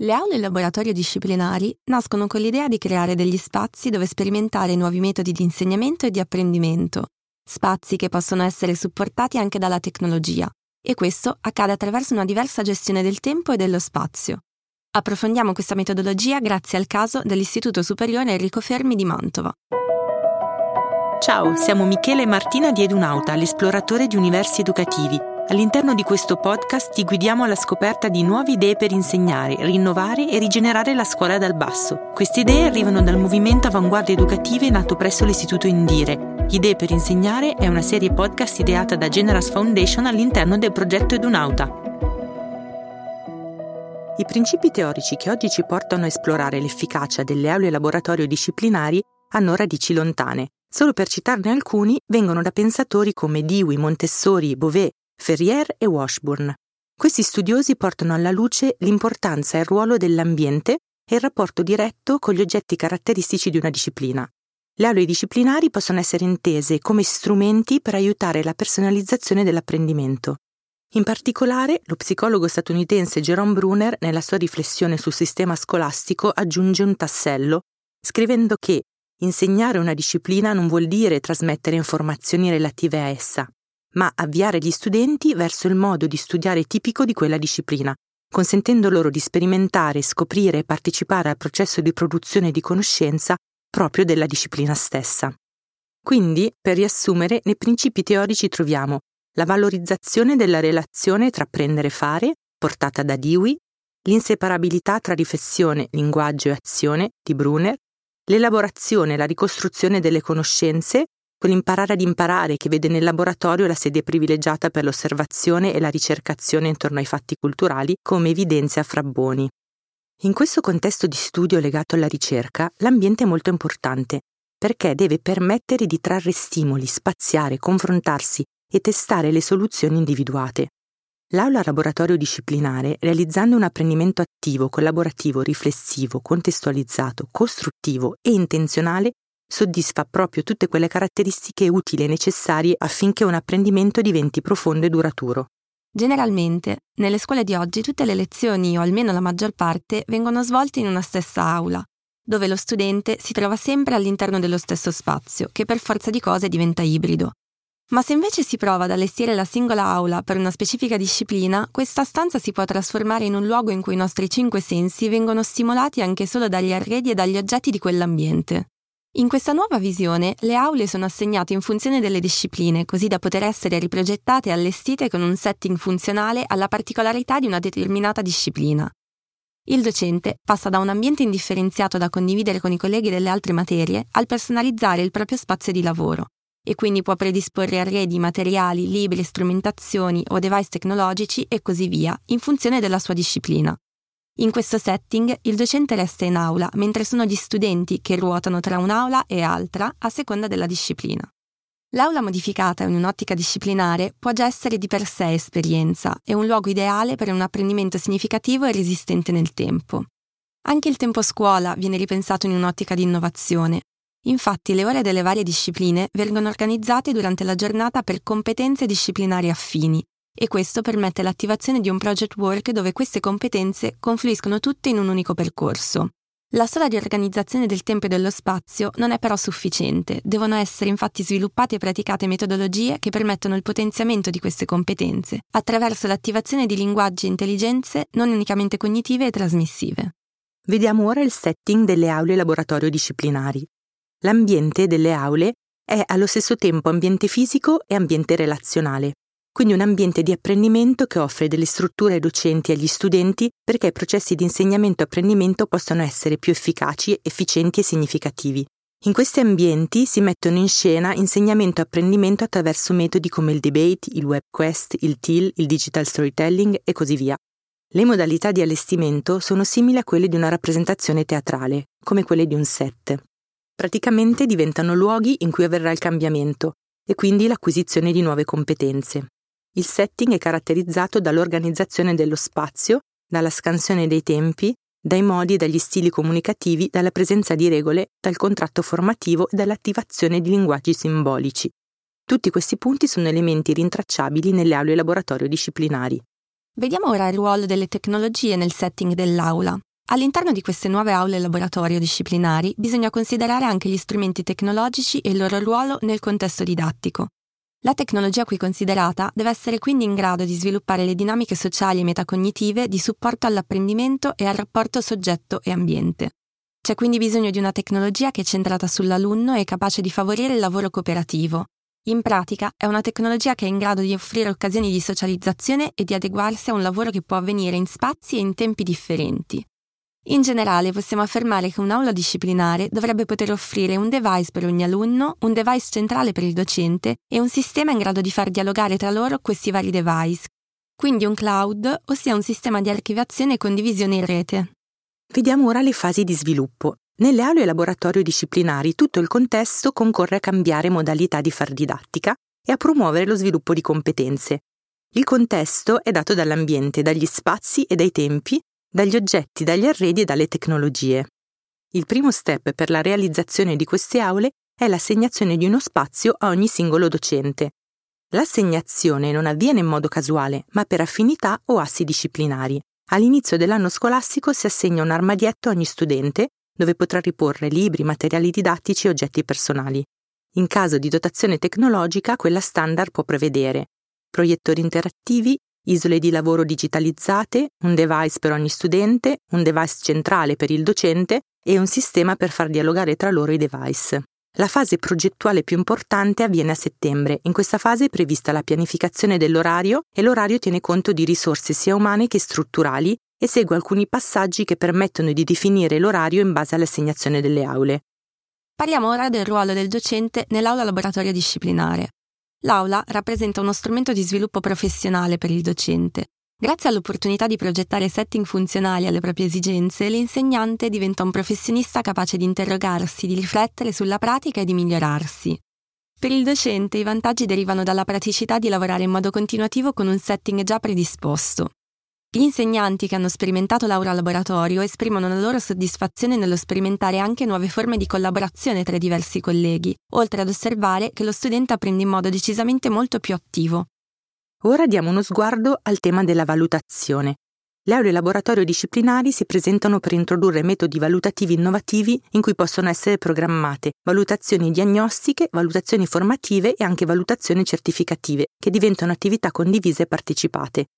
Le aule e laboratorio disciplinari nascono con l'idea di creare degli spazi dove sperimentare nuovi metodi di insegnamento e di apprendimento, spazi che possono essere supportati anche dalla tecnologia, e questo accade attraverso una diversa gestione del tempo e dello spazio. Approfondiamo questa metodologia grazie al caso dell'Istituto Superiore Enrico Fermi di Mantova. Ciao, siamo Michele e Martina di Edunauta, l'esploratore di universi educativi All'interno di questo podcast ti guidiamo alla scoperta di nuove idee per insegnare, rinnovare e rigenerare la scuola dal basso. Queste idee arrivano dal movimento Avanguardie Educative nato presso l'Istituto Indire. Idee per insegnare è una serie podcast ideata da Generas Foundation all'interno del progetto Edunauta. I principi teorici che oggi ci portano a esplorare l'efficacia delle aule laboratorio disciplinari hanno radici lontane. Solo per citarne alcuni, vengono da pensatori come Dewey, Montessori, Beauvais, Ferrier e Washburn. Questi studiosi portano alla luce l'importanza e il ruolo dell'ambiente e il rapporto diretto con gli oggetti caratteristici di una disciplina. Le aule disciplinari possono essere intese come strumenti per aiutare la personalizzazione dell'apprendimento. In particolare, lo psicologo statunitense Jerome Brunner, nella sua riflessione sul sistema scolastico, aggiunge un tassello, scrivendo che insegnare una disciplina non vuol dire trasmettere informazioni relative a essa, ma avviare gli studenti verso il modo di studiare tipico di quella disciplina, consentendo loro di sperimentare, scoprire e partecipare al processo di produzione di conoscenza proprio della disciplina stessa. Quindi, per riassumere, nei principi teorici troviamo la valorizzazione della relazione tra prendere e fare, portata da Dewey, l'inseparabilità tra riflessione, linguaggio e azione, di Brunner, l'elaborazione e la ricostruzione delle conoscenze, quell'imparare ad imparare che vede nel laboratorio la sede privilegiata per l'osservazione e la ricercazione intorno ai fatti culturali, come evidenzia Frabboni. In questo contesto di studio legato alla ricerca, l'ambiente è molto importante, perché deve permettere di trarre stimoli, spaziare, confrontarsi e testare le soluzioni individuate. L'aula laboratorio disciplinare, realizzando un apprendimento attivo, collaborativo, riflessivo, contestualizzato, costruttivo e intenzionale, soddisfa proprio tutte quelle caratteristiche utili e necessarie affinché un apprendimento diventi profondo e duraturo. Generalmente, nelle scuole di oggi tutte le lezioni, o almeno la maggior parte, vengono svolte in una stessa aula, dove lo studente si trova sempre all'interno dello stesso spazio, che per forza di cose diventa ibrido. Ma se invece si prova ad allestire la singola aula per una specifica disciplina, questa stanza si può trasformare in un luogo in cui i nostri cinque sensi vengono stimolati anche solo dagli arredi e dagli oggetti di quell'ambiente. In questa nuova visione le aule sono assegnate in funzione delle discipline, così da poter essere riprogettate e allestite con un setting funzionale alla particolarità di una determinata disciplina. Il docente passa da un ambiente indifferenziato da condividere con i colleghi delle altre materie al personalizzare il proprio spazio di lavoro e quindi può predisporre arredi, materiali, libri, strumentazioni o device tecnologici e così via, in funzione della sua disciplina. In questo setting il docente resta in aula, mentre sono gli studenti che ruotano tra un'aula e altra a seconda della disciplina. L'aula modificata in un'ottica disciplinare può già essere di per sé esperienza e un luogo ideale per un apprendimento significativo e resistente nel tempo. Anche il tempo scuola viene ripensato in un'ottica di innovazione. Infatti le ore delle varie discipline vengono organizzate durante la giornata per competenze disciplinari affini e questo permette l'attivazione di un project work dove queste competenze confluiscono tutte in un unico percorso. La sola riorganizzazione del tempo e dello spazio non è però sufficiente, devono essere infatti sviluppate e praticate metodologie che permettono il potenziamento di queste competenze, attraverso l'attivazione di linguaggi e intelligenze non unicamente cognitive e trasmissive. Vediamo ora il setting delle aule laboratorio disciplinari. L'ambiente delle aule è allo stesso tempo ambiente fisico e ambiente relazionale quindi un ambiente di apprendimento che offre delle strutture docenti agli studenti perché i processi di insegnamento e apprendimento possano essere più efficaci, efficienti e significativi. In questi ambienti si mettono in scena insegnamento e apprendimento attraverso metodi come il debate, il web quest, il TIL, il digital storytelling e così via. Le modalità di allestimento sono simili a quelle di una rappresentazione teatrale, come quelle di un set. Praticamente diventano luoghi in cui avverrà il cambiamento e quindi l'acquisizione di nuove competenze. Il setting è caratterizzato dall'organizzazione dello spazio, dalla scansione dei tempi, dai modi e dagli stili comunicativi, dalla presenza di regole, dal contratto formativo e dall'attivazione di linguaggi simbolici. Tutti questi punti sono elementi rintracciabili nelle aule laboratorio disciplinari. Vediamo ora il ruolo delle tecnologie nel setting dell'aula. All'interno di queste nuove aule laboratorio disciplinari bisogna considerare anche gli strumenti tecnologici e il loro ruolo nel contesto didattico. La tecnologia qui considerata deve essere quindi in grado di sviluppare le dinamiche sociali e metacognitive di supporto all'apprendimento e al rapporto soggetto e ambiente. C'è quindi bisogno di una tecnologia che è centrata sull'alunno e capace di favorire il lavoro cooperativo. In pratica è una tecnologia che è in grado di offrire occasioni di socializzazione e di adeguarsi a un lavoro che può avvenire in spazi e in tempi differenti. In generale possiamo affermare che un'aula disciplinare dovrebbe poter offrire un device per ogni alunno, un device centrale per il docente e un sistema in grado di far dialogare tra loro questi vari device, quindi un cloud, ossia un sistema di archiviazione e condivisione in rete. Vediamo ora le fasi di sviluppo. Nelle aule laboratorio disciplinari tutto il contesto concorre a cambiare modalità di far didattica e a promuovere lo sviluppo di competenze. Il contesto è dato dall'ambiente, dagli spazi e dai tempi dagli oggetti, dagli arredi e dalle tecnologie. Il primo step per la realizzazione di queste aule è l'assegnazione di uno spazio a ogni singolo docente. L'assegnazione non avviene in modo casuale, ma per affinità o assi disciplinari. All'inizio dell'anno scolastico si assegna un armadietto a ogni studente dove potrà riporre libri, materiali didattici e oggetti personali. In caso di dotazione tecnologica, quella standard può prevedere proiettori interattivi, isole di lavoro digitalizzate, un device per ogni studente, un device centrale per il docente e un sistema per far dialogare tra loro i device. La fase progettuale più importante avviene a settembre. In questa fase è prevista la pianificazione dell'orario e l'orario tiene conto di risorse sia umane che strutturali e segue alcuni passaggi che permettono di definire l'orario in base all'assegnazione delle aule. Parliamo ora del ruolo del docente nell'aula laboratorio disciplinare. L'aula rappresenta uno strumento di sviluppo professionale per il docente. Grazie all'opportunità di progettare setting funzionali alle proprie esigenze, l'insegnante diventa un professionista capace di interrogarsi, di riflettere sulla pratica e di migliorarsi. Per il docente i vantaggi derivano dalla praticità di lavorare in modo continuativo con un setting già predisposto. Gli insegnanti che hanno sperimentato l'aura laboratorio esprimono la loro soddisfazione nello sperimentare anche nuove forme di collaborazione tra i diversi colleghi, oltre ad osservare che lo studente apprende in modo decisamente molto più attivo. Ora diamo uno sguardo al tema della valutazione. Le aule laboratorio disciplinari si presentano per introdurre metodi valutativi innovativi in cui possono essere programmate valutazioni diagnostiche, valutazioni formative e anche valutazioni certificative, che diventano attività condivise e partecipate.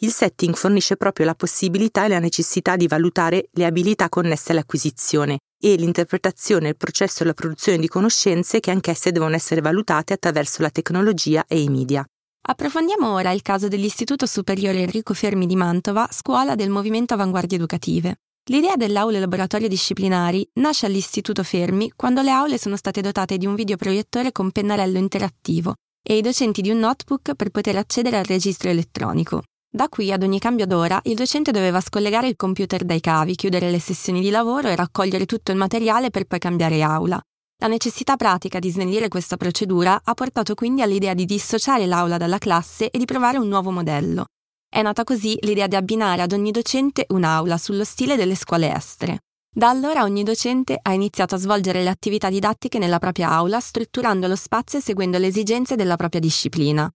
Il setting fornisce proprio la possibilità e la necessità di valutare le abilità connesse all'acquisizione e l'interpretazione, il processo e la produzione di conoscenze che anch'esse devono essere valutate attraverso la tecnologia e i media. Approfondiamo ora il caso dell'Istituto Superiore Enrico Fermi di Mantova, scuola del Movimento Avanguardie Educative. L'idea delle aule laboratorio disciplinari nasce all'Istituto Fermi quando le aule sono state dotate di un videoproiettore con pennarello interattivo e i docenti di un notebook per poter accedere al registro elettronico. Da qui ad ogni cambio d'ora il docente doveva scollegare il computer dai cavi, chiudere le sessioni di lavoro e raccogliere tutto il materiale per poi cambiare aula. La necessità pratica di snellire questa procedura ha portato quindi all'idea di dissociare l'aula dalla classe e di provare un nuovo modello. È nata così l'idea di abbinare ad ogni docente un'aula sullo stile delle scuole estere. Da allora ogni docente ha iniziato a svolgere le attività didattiche nella propria aula, strutturando lo spazio e seguendo le esigenze della propria disciplina.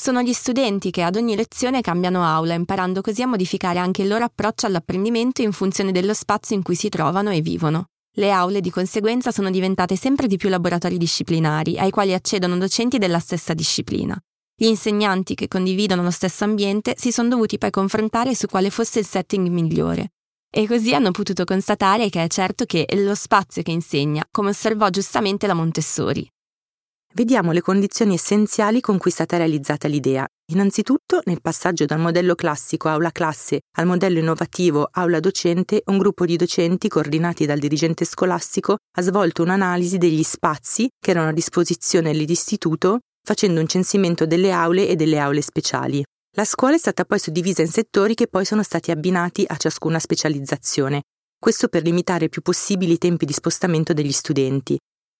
Sono gli studenti che ad ogni lezione cambiano aula, imparando così a modificare anche il loro approccio all'apprendimento in funzione dello spazio in cui si trovano e vivono. Le aule di conseguenza sono diventate sempre di più laboratori disciplinari, ai quali accedono docenti della stessa disciplina. Gli insegnanti che condividono lo stesso ambiente si sono dovuti poi confrontare su quale fosse il setting migliore. E così hanno potuto constatare che è certo che lo spazio che insegna, come osservò giustamente la Montessori vediamo le condizioni essenziali con cui è stata realizzata l'idea. Innanzitutto, nel passaggio dal modello classico aula classe al modello innovativo aula docente, un gruppo di docenti coordinati dal dirigente scolastico ha svolto un'analisi degli spazi che erano a disposizione dell'istituto facendo un censimento delle aule e delle aule speciali. La scuola è stata poi suddivisa in settori che poi sono stati abbinati a ciascuna specializzazione, questo per limitare il più possibile i tempi di spostamento degli studenti,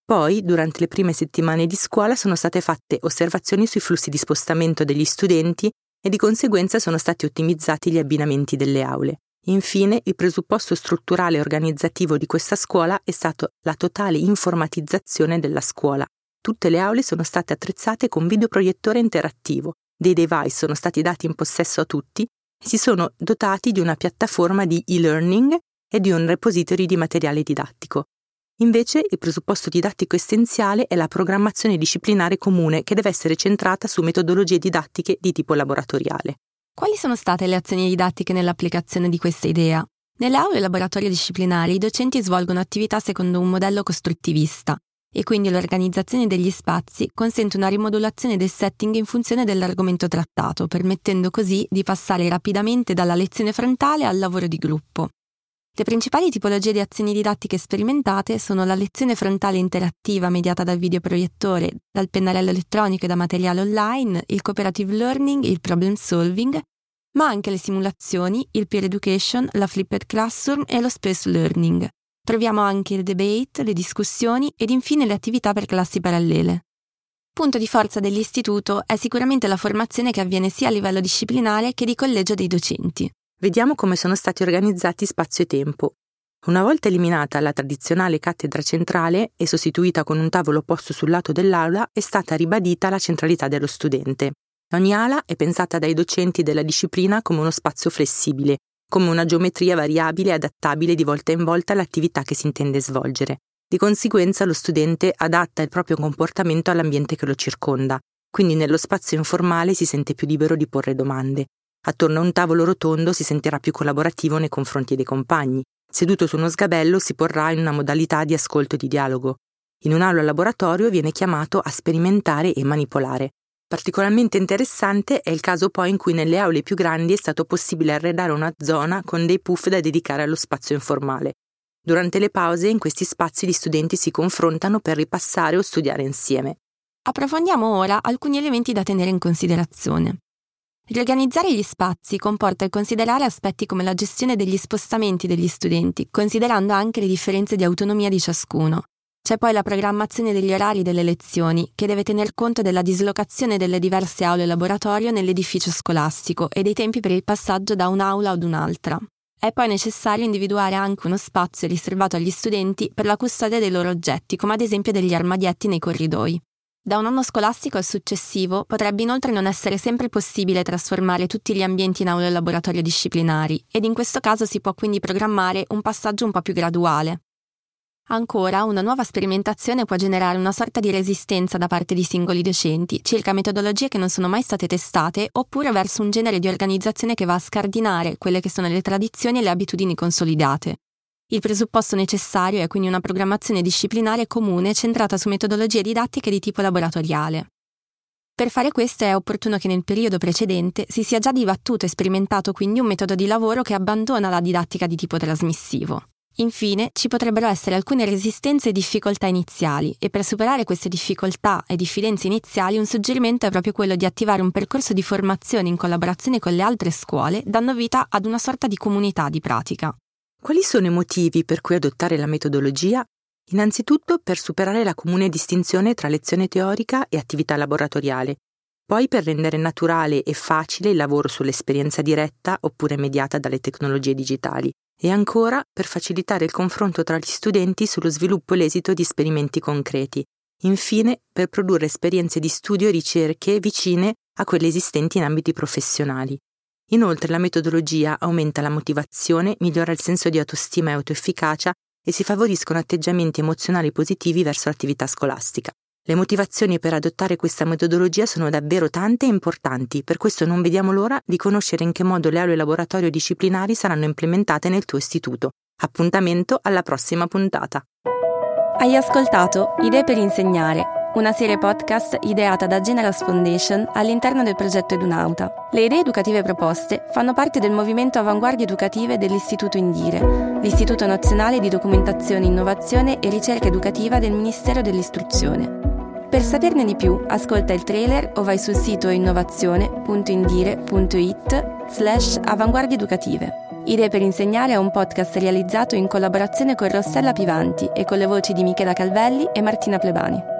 poi, durante le prime settimane di scuola, sono state fatte osservazioni sui flussi di spostamento degli studenti e di conseguenza sono stati ottimizzati gli abbinamenti delle aule. Infine, il presupposto strutturale e organizzativo di questa scuola è stato la totale informatizzazione della scuola. Tutte le aule sono state attrezzate con videoproiettore interattivo, dei device sono stati dati in possesso a tutti e si sono dotati di una piattaforma di e-learning e di un repository di materiale didattico. Invece il presupposto didattico essenziale è la programmazione disciplinare comune che deve essere centrata su metodologie didattiche di tipo laboratoriale. Quali sono state le azioni didattiche nell'applicazione di questa idea? Nelle aule laboratorio disciplinari i docenti svolgono attività secondo un modello costruttivista e quindi l'organizzazione degli spazi consente una rimodulazione del setting in funzione dell'argomento trattato, permettendo così di passare rapidamente dalla lezione frontale al lavoro di gruppo. Le principali tipologie di azioni didattiche sperimentate sono la lezione frontale interattiva mediata dal videoproiettore, dal pennarello elettronico e da materiale online, il cooperative learning, il problem solving ma anche le simulazioni, il peer education, la flipped classroom e lo space learning. Troviamo anche il debate, le discussioni ed infine le attività per classi parallele. Punto di forza dell'istituto è sicuramente la formazione che avviene sia a livello disciplinare che di collegio dei docenti. Vediamo come sono stati organizzati spazio e tempo. Una volta eliminata la tradizionale cattedra centrale e sostituita con un tavolo posto sul lato dell'aula, è stata ribadita la centralità dello studente. Ogni ala è pensata dai docenti della disciplina come uno spazio flessibile, come una geometria variabile e adattabile di volta in volta all'attività che si intende svolgere. Di conseguenza lo studente adatta il proprio comportamento all'ambiente che lo circonda, quindi nello spazio informale si sente più libero di porre domande. Attorno a un tavolo rotondo si sentirà più collaborativo nei confronti dei compagni. Seduto su uno sgabello si porrà in una modalità di ascolto e di dialogo. In un aula laboratorio viene chiamato a sperimentare e manipolare. Particolarmente interessante è il caso poi in cui nelle aule più grandi è stato possibile arredare una zona con dei puff da dedicare allo spazio informale. Durante le pause in questi spazi gli studenti si confrontano per ripassare o studiare insieme. Approfondiamo ora alcuni elementi da tenere in considerazione. Riorganizzare gli spazi comporta il considerare aspetti come la gestione degli spostamenti degli studenti, considerando anche le differenze di autonomia di ciascuno. C'è poi la programmazione degli orari delle lezioni, che deve tener conto della dislocazione delle diverse aule laboratorio nell'edificio scolastico e dei tempi per il passaggio da un'aula ad un'altra. È poi necessario individuare anche uno spazio riservato agli studenti per la custodia dei loro oggetti, come ad esempio degli armadietti nei corridoi. Da un anno scolastico al successivo potrebbe inoltre non essere sempre possibile trasformare tutti gli ambienti in aule laboratorio disciplinari ed in questo caso si può quindi programmare un passaggio un po' più graduale. Ancora, una nuova sperimentazione può generare una sorta di resistenza da parte di singoli docenti circa metodologie che non sono mai state testate oppure verso un genere di organizzazione che va a scardinare quelle che sono le tradizioni e le abitudini consolidate. Il presupposto necessario è quindi una programmazione disciplinare comune centrata su metodologie didattiche di tipo laboratoriale. Per fare questo è opportuno che nel periodo precedente si sia già dibattuto e sperimentato quindi un metodo di lavoro che abbandona la didattica di tipo trasmissivo. Infine, ci potrebbero essere alcune resistenze e difficoltà iniziali e per superare queste difficoltà e diffidenze iniziali un suggerimento è proprio quello di attivare un percorso di formazione in collaborazione con le altre scuole, dando vita ad una sorta di comunità di pratica. Quali sono i motivi per cui adottare la metodologia? Innanzitutto per superare la comune distinzione tra lezione teorica e attività laboratoriale, poi per rendere naturale e facile il lavoro sull'esperienza diretta oppure mediata dalle tecnologie digitali e ancora per facilitare il confronto tra gli studenti sullo sviluppo e l'esito di esperimenti concreti. Infine, per produrre esperienze di studio e ricerche vicine a quelle esistenti in ambiti professionali. Inoltre la metodologia aumenta la motivazione, migliora il senso di autostima e autoefficacia e si favoriscono atteggiamenti emozionali positivi verso l'attività scolastica. Le motivazioni per adottare questa metodologia sono davvero tante e importanti, per questo non vediamo l'ora di conoscere in che modo le aule laboratorio disciplinari saranno implementate nel tuo istituto. Appuntamento alla prossima puntata. Hai ascoltato Idee per insegnare, una serie podcast ideata da Generals Foundation all'interno del progetto Edunauta. Le idee educative proposte fanno parte del movimento Avanguardie Educative dell'Istituto Indire, l'Istituto Nazionale di Documentazione, Innovazione e Ricerca Educativa del Ministero dell'Istruzione. Per saperne di più, ascolta il trailer o vai sul sito innovazione.indire.it slash avanguardie educative. Idee per insegnare è un podcast realizzato in collaborazione con Rossella Pivanti e con le voci di Michela Calvelli e Martina Plebani.